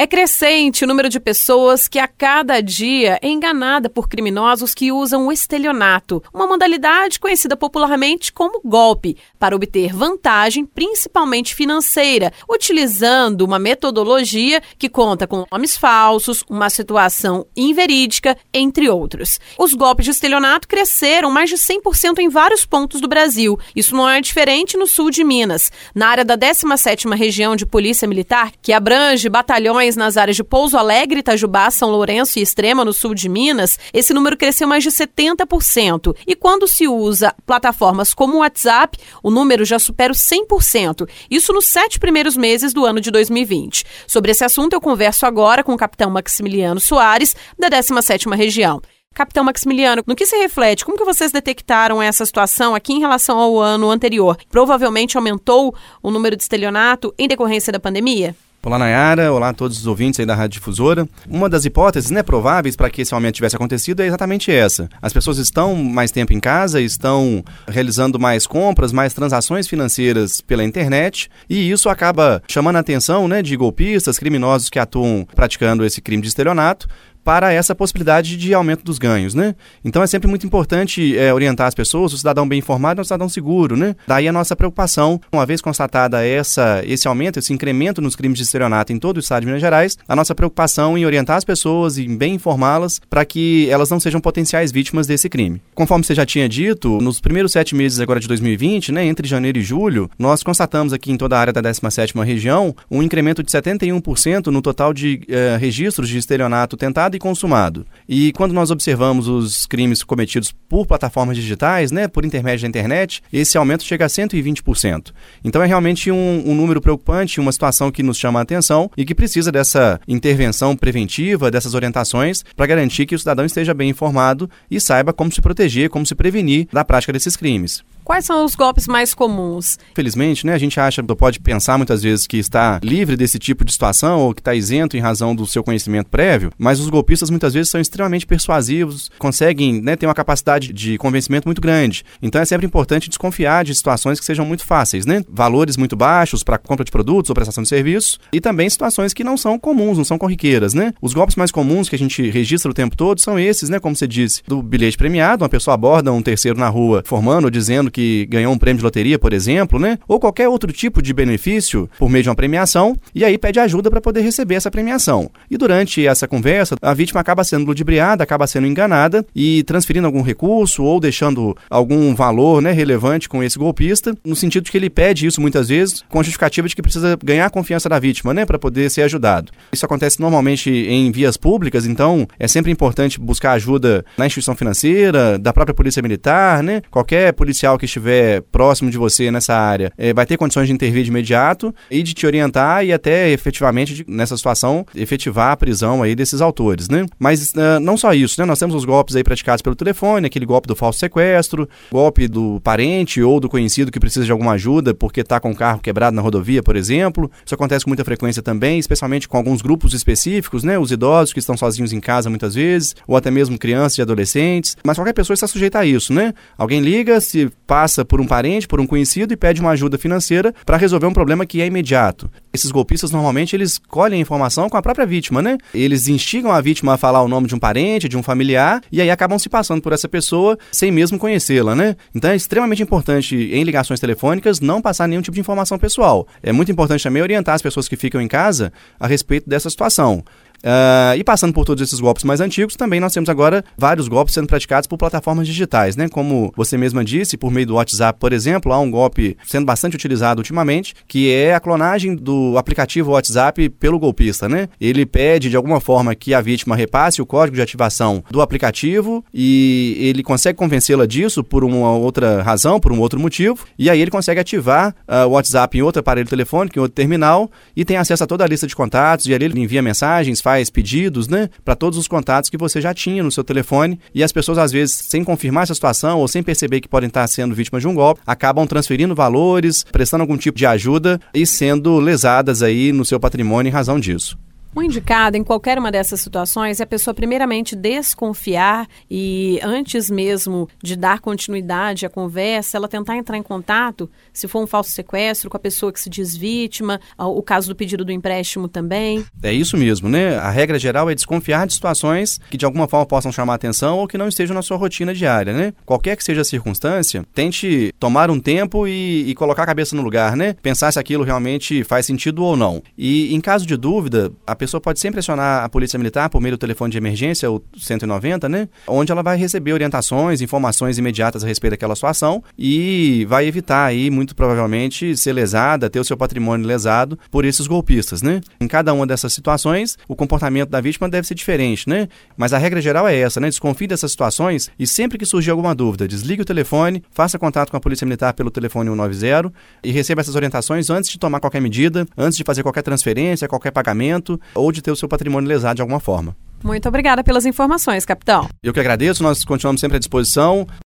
É crescente o número de pessoas que a cada dia é enganada por criminosos que usam o estelionato, uma modalidade conhecida popularmente como golpe, para obter vantagem, principalmente financeira, utilizando uma metodologia que conta com nomes falsos, uma situação inverídica, entre outros. Os golpes de estelionato cresceram mais de 100% em vários pontos do Brasil. Isso não é diferente no sul de Minas. Na área da 17ª Região de Polícia Militar, que abrange batalhões nas áreas de Pouso Alegre, Itajubá, São Lourenço e Extrema, no sul de Minas, esse número cresceu mais de 70%. E quando se usa plataformas como o WhatsApp, o número já supera os 100%. Isso nos sete primeiros meses do ano de 2020. Sobre esse assunto, eu converso agora com o capitão Maximiliano Soares, da 17ª Região. Capitão Maximiliano, no que se reflete? Como que vocês detectaram essa situação aqui em relação ao ano anterior? Provavelmente aumentou o número de estelionato em decorrência da pandemia? Olá, Nayara. Olá a todos os ouvintes aí da Rádio Difusora. Uma das hipóteses né, prováveis para que esse aumento tivesse acontecido é exatamente essa. As pessoas estão mais tempo em casa, estão realizando mais compras, mais transações financeiras pela internet e isso acaba chamando a atenção né, de golpistas, criminosos que atuam praticando esse crime de estelionato para essa possibilidade de aumento dos ganhos, né? Então é sempre muito importante é, orientar as pessoas, o cidadão bem informado é um cidadão seguro, né? Daí a nossa preocupação, uma vez constatada essa, esse aumento, esse incremento nos crimes de estelionato em todo o estado de Minas Gerais, a nossa preocupação em orientar as pessoas e bem informá-las para que elas não sejam potenciais vítimas desse crime. Conforme você já tinha dito, nos primeiros sete meses agora de 2020, né, entre janeiro e julho, nós constatamos aqui em toda a área da 17ª região um incremento de 71% no total de eh, registros de estelionato tentado e consumado. E quando nós observamos os crimes cometidos por plataformas digitais, né, por intermédio da internet, esse aumento chega a 120%. Então é realmente um, um número preocupante, uma situação que nos chama a atenção e que precisa dessa intervenção preventiva, dessas orientações, para garantir que o cidadão esteja bem informado e saiba como se proteger, como se prevenir da prática desses crimes. Quais são os golpes mais comuns? Felizmente, né, a gente acha, pode pensar muitas vezes que está livre desse tipo de situação ou que está isento em razão do seu conhecimento prévio, mas os golpistas muitas vezes são extremamente persuasivos, conseguem né, ter uma capacidade de convencimento muito grande. Então é sempre importante desconfiar de situações que sejam muito fáceis, né? Valores muito baixos para compra de produtos ou prestação de serviços e também situações que não são comuns, não são corriqueiras, né? Os golpes mais comuns que a gente registra o tempo todo são esses, né? Como você disse, do bilhete premiado, uma pessoa aborda um terceiro na rua formando ou dizendo que que ganhou um prêmio de loteria, por exemplo, né? Ou qualquer outro tipo de benefício por meio de uma premiação, e aí pede ajuda para poder receber essa premiação. E durante essa conversa, a vítima acaba sendo ludibriada, acaba sendo enganada e transferindo algum recurso ou deixando algum valor né, relevante com esse golpista, no sentido de que ele pede isso muitas vezes com a justificativa de que precisa ganhar a confiança da vítima, né, para poder ser ajudado. Isso acontece normalmente em vias públicas, então é sempre importante buscar ajuda na instituição financeira, da própria polícia militar, né? Qualquer policial que estiver próximo de você nessa área é, vai ter condições de intervir de imediato e de te orientar e até efetivamente de, nessa situação efetivar a prisão aí desses autores, né? Mas uh, não só isso, né? Nós temos os golpes aí praticados pelo telefone, aquele golpe do falso sequestro, golpe do parente ou do conhecido que precisa de alguma ajuda porque está com o carro quebrado na rodovia, por exemplo. Isso acontece com muita frequência também, especialmente com alguns grupos específicos, né? Os idosos que estão sozinhos em casa muitas vezes, ou até mesmo crianças e adolescentes. Mas qualquer pessoa está sujeita a isso, né? Alguém liga, se passa por um parente, por um conhecido e pede uma ajuda financeira para resolver um problema que é imediato. Esses golpistas normalmente eles colhem a informação com a própria vítima, né? Eles instigam a vítima a falar o nome de um parente, de um familiar e aí acabam se passando por essa pessoa sem mesmo conhecê-la, né? Então é extremamente importante em ligações telefônicas não passar nenhum tipo de informação pessoal. É muito importante também orientar as pessoas que ficam em casa a respeito dessa situação. Uh, e passando por todos esses golpes mais antigos, também nós temos agora vários golpes sendo praticados por plataformas digitais, né? Como você mesma disse, por meio do WhatsApp, por exemplo, há um golpe sendo bastante utilizado ultimamente, que é a clonagem do aplicativo WhatsApp pelo golpista, né? Ele pede de alguma forma que a vítima repasse o código de ativação do aplicativo e ele consegue convencê-la disso por uma outra razão, por um outro motivo, e aí ele consegue ativar uh, o WhatsApp em outro aparelho telefônico, em outro terminal, e tem acesso a toda a lista de contatos, e ali ele envia mensagens, faz pedidos, né, para todos os contatos que você já tinha no seu telefone e as pessoas às vezes sem confirmar essa situação ou sem perceber que podem estar sendo vítimas de um golpe, acabam transferindo valores, prestando algum tipo de ajuda e sendo lesadas aí no seu patrimônio em razão disso. O indicado em qualquer uma dessas situações é a pessoa primeiramente desconfiar e antes mesmo de dar continuidade à conversa, ela tentar entrar em contato, se for um falso sequestro, com a pessoa que se diz vítima, o caso do pedido do empréstimo também. É isso mesmo, né? A regra geral é desconfiar de situações que de alguma forma possam chamar atenção ou que não estejam na sua rotina diária, né? Qualquer que seja a circunstância, tente tomar um tempo e, e colocar a cabeça no lugar, né? Pensar se aquilo realmente faz sentido ou não. E em caso de dúvida, a pessoa pode sempre acionar a Polícia Militar por meio do telefone de emergência, o 190, né? Onde ela vai receber orientações, informações imediatas a respeito daquela situação e vai evitar aí, muito provavelmente, ser lesada, ter o seu patrimônio lesado por esses golpistas, né? Em cada uma dessas situações, o comportamento da vítima deve ser diferente, né? Mas a regra geral é essa, né? Desconfie dessas situações e sempre que surgir alguma dúvida, desligue o telefone, faça contato com a Polícia Militar pelo telefone 190 e receba essas orientações antes de tomar qualquer medida, antes de fazer qualquer transferência, qualquer pagamento ou de ter o seu patrimônio lesado de alguma forma. Muito obrigada pelas informações, capitão. Eu que agradeço, nós continuamos sempre à disposição.